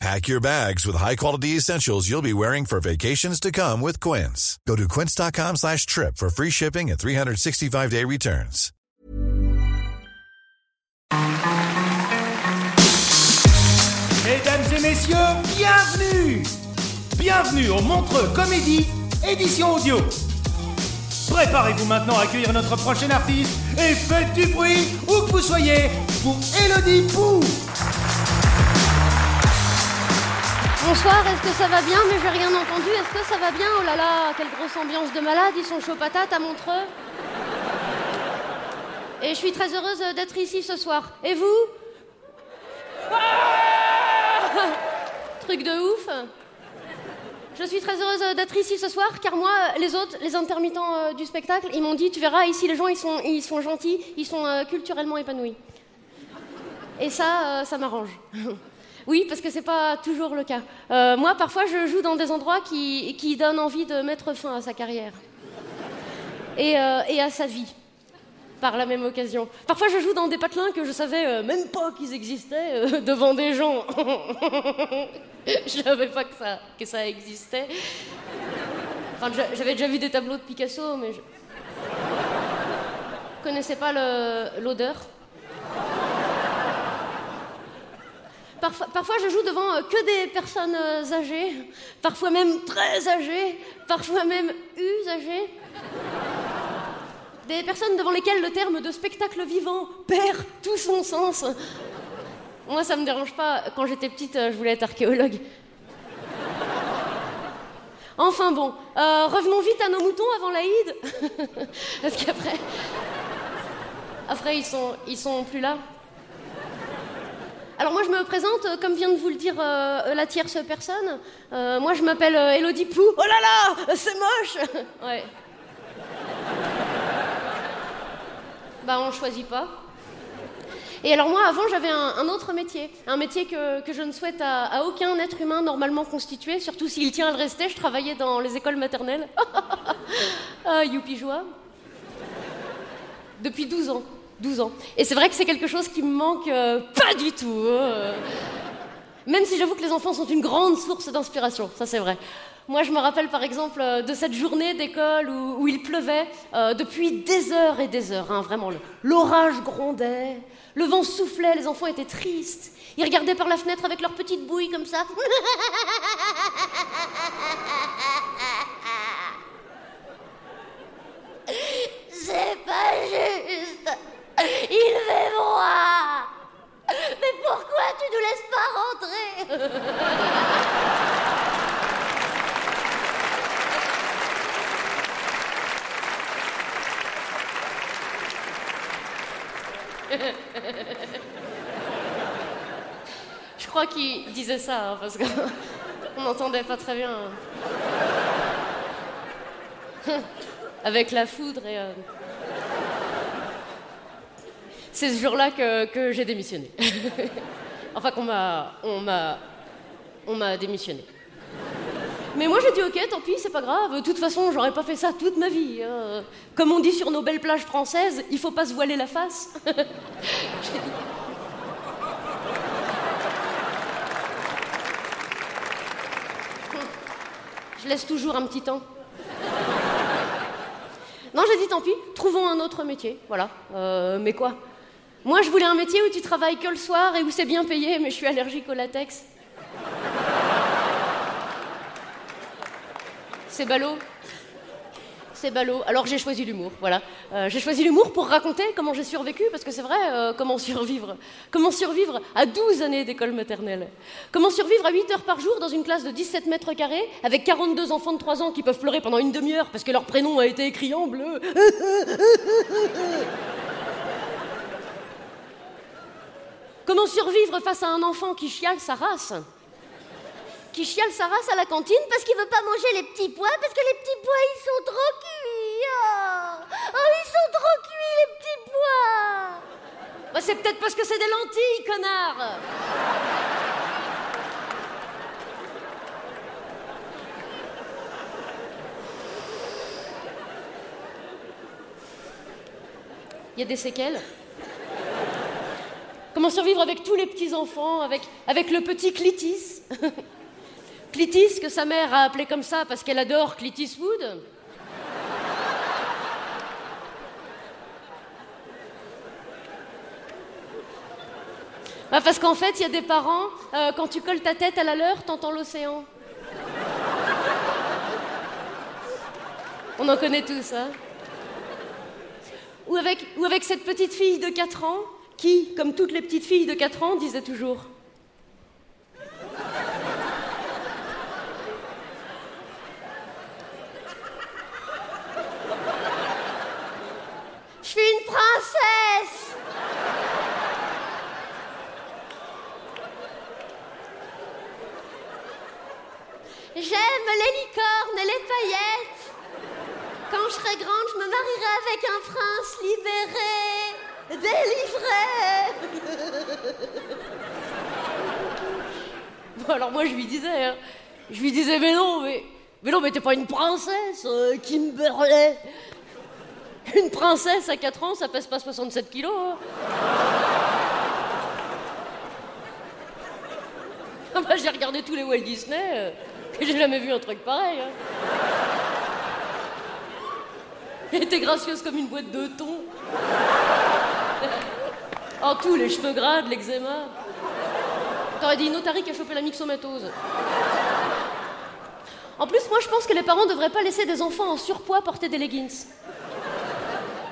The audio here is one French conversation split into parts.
Pack your bags with high-quality essentials you'll be wearing for vacations to come with Quince. Go to quince.com slash trip for free shipping and 365-day returns. Mesdames et messieurs, bienvenue Bienvenue au Montreux Comédie, édition audio. Préparez-vous maintenant à accueillir notre prochain artiste et faites du bruit, où que vous soyez, pour Elodie Pou Bonsoir, est-ce que ça va bien Mais j'ai rien entendu. Est-ce que ça va bien Oh là là, quelle grosse ambiance de malade. Ils sont chauds patates à Montreux. Et je suis très heureuse d'être ici ce soir. Et vous Truc de ouf. Je suis très heureuse d'être ici ce soir car moi, les autres, les intermittents euh, du spectacle, ils m'ont dit, tu verras, ici les gens, ils sont, ils sont gentils, ils sont euh, culturellement épanouis. Et ça, euh, ça m'arrange. Oui, parce que c'est pas toujours le cas. Euh, moi, parfois, je joue dans des endroits qui, qui donnent envie de mettre fin à sa carrière. Et, euh, et à sa vie, par la même occasion. Parfois, je joue dans des patelins que je savais euh, même pas qu'ils existaient devant des gens. je savais pas que ça, que ça existait. Enfin, j'a- j'avais déjà vu des tableaux de Picasso, mais je connaissais pas l'odeur. Parfois, je joue devant euh, que des personnes euh, âgées, parfois même très âgées, parfois même usagées. Des personnes devant lesquelles le terme de spectacle vivant perd tout son sens. Moi, ça me dérange pas. Quand j'étais petite, euh, je voulais être archéologue. Enfin bon, revenons vite à nos moutons avant l'Aïd. Parce qu'après. Après, ils sont, ils sont plus là. Alors moi je me présente, euh, comme vient de vous le dire euh, la tierce personne. Euh, moi je m'appelle euh, Elodie Pou. Oh là là, c'est moche Ouais. Bah on choisit pas. Et alors moi avant j'avais un, un autre métier, un métier que, que je ne souhaite à, à aucun être humain normalement constitué, surtout s'il tient à le rester. Je travaillais dans les écoles maternelles. ah, youpi joie. Depuis 12 ans. 12 ans. Et c'est vrai que c'est quelque chose qui me manque euh, pas du tout. euh. Même si j'avoue que les enfants sont une grande source d'inspiration, ça c'est vrai. Moi je me rappelle par exemple euh, de cette journée d'école où, il pleuvait euh, depuis des heures et des heures, hein, vraiment. L'orage grondait, le vent soufflait, les enfants étaient tristes. Ils regardaient par la fenêtre avec leurs petites bouilles comme ça. C'est pas juste. Il fait froid. Mais pourquoi tu nous laisses pas rentrer Je crois qu'il disait ça, hein, parce qu'on n'entendait pas très bien. Avec la foudre et... euh, C'est ce jour-là que, j'ai démissionné. enfin qu'on. On m'a démissionné. Mais moi j'ai dit ok, tant pis, c'est pas grave. De toute façon, j'aurais pas fait ça toute ma vie. hein. Comme on dit sur nos belles plages françaises, il faut pas se voiler la face. Je laisse toujours un petit temps. Non, j'ai dit tant pis, trouvons un autre métier. Voilà. Euh, mais quoi? Moi, je voulais un métier où tu travailles que le soir et où c'est bien payé, mais je suis allergique au latex. C'est ballot. c'est ballot. Alors j'ai choisi l'humour, voilà. Euh, j'ai choisi l'humour pour raconter comment j'ai survécu, parce que c'est vrai, euh, comment survivre. Comment survivre à 12 années d'école maternelle. Comment survivre à 8 heures par jour dans une classe de 17 mètres carrés, avec 42 enfants de 3 ans qui peuvent pleurer pendant une demi-heure parce que leur prénom a été écrit en bleu. comment survivre face à un enfant qui chiale sa race qui chiale sa race à la cantine parce qu'il veut pas manger les petits pois, parce que les petits pois, ils sont trop cuits. Oh, oh ils sont trop cuits, les petits pois. Bah, c'est peut-être parce que c'est des lentilles, connard. Il y a des séquelles. Comment survivre avec tous les petits-enfants, avec, avec le petit Clitis? Clitis, que sa mère a appelé comme ça parce qu'elle adore Clitis Wood. Bah parce qu'en fait, il y a des parents, euh, quand tu colles ta tête à la leur, t'entends l'océan. On en connaît tous, hein ou avec, ou avec cette petite fille de 4 ans qui, comme toutes les petites filles de 4 ans, disait toujours Je suis une princesse J'aime les licornes et les paillettes. Quand je serai grande, je me marierai avec un prince libéré, délivré. bon, alors moi je lui disais, hein, je lui disais, mais non, mais, mais non, mais t'es pas une princesse, euh, Kimberley. Une princesse à 4 ans, ça pèse pas 67 kilos. Hein. Ah bah, j'ai regardé tous les Walt Disney, euh, j'ai jamais vu un truc pareil. Hein. Elle était gracieuse comme une boîte de thon. En tout, les cheveux gras, l'eczéma. T'aurais dit une otarie qui a chopé la myxomatose. En plus, moi, je pense que les parents devraient pas laisser des enfants en surpoids porter des leggings.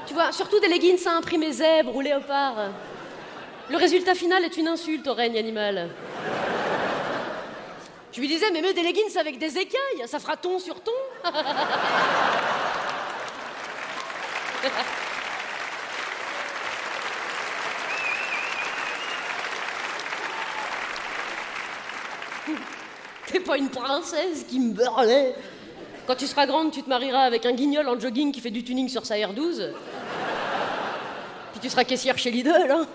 Tu vois, surtout des leggings à imprimer zèbre ou léopard. Le résultat final est une insulte au règne animal. Je lui disais, mais mets des leggings avec des écailles, ça fera ton sur ton. T'es pas une princesse qui me. Quand tu seras grande, tu te marieras avec un guignol en jogging qui fait du tuning sur sa R12. Puis tu seras caissière chez Lidl, hein.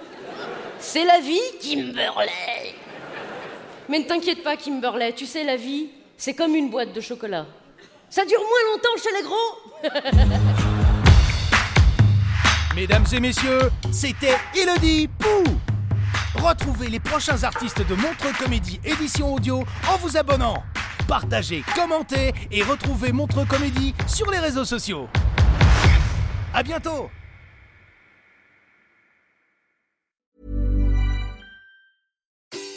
C'est la vie, Kimberley. Mais ne t'inquiète pas, Kimberley, tu sais, la vie, c'est comme une boîte de chocolat. Ça dure moins longtemps chez les gros. Mesdames et messieurs, c'était Elodie Pou. Retrouvez les prochains artistes de Montre Comédie édition audio en vous abonnant. Partagez, commentez et retrouvez Montre Comédie sur les réseaux sociaux. À bientôt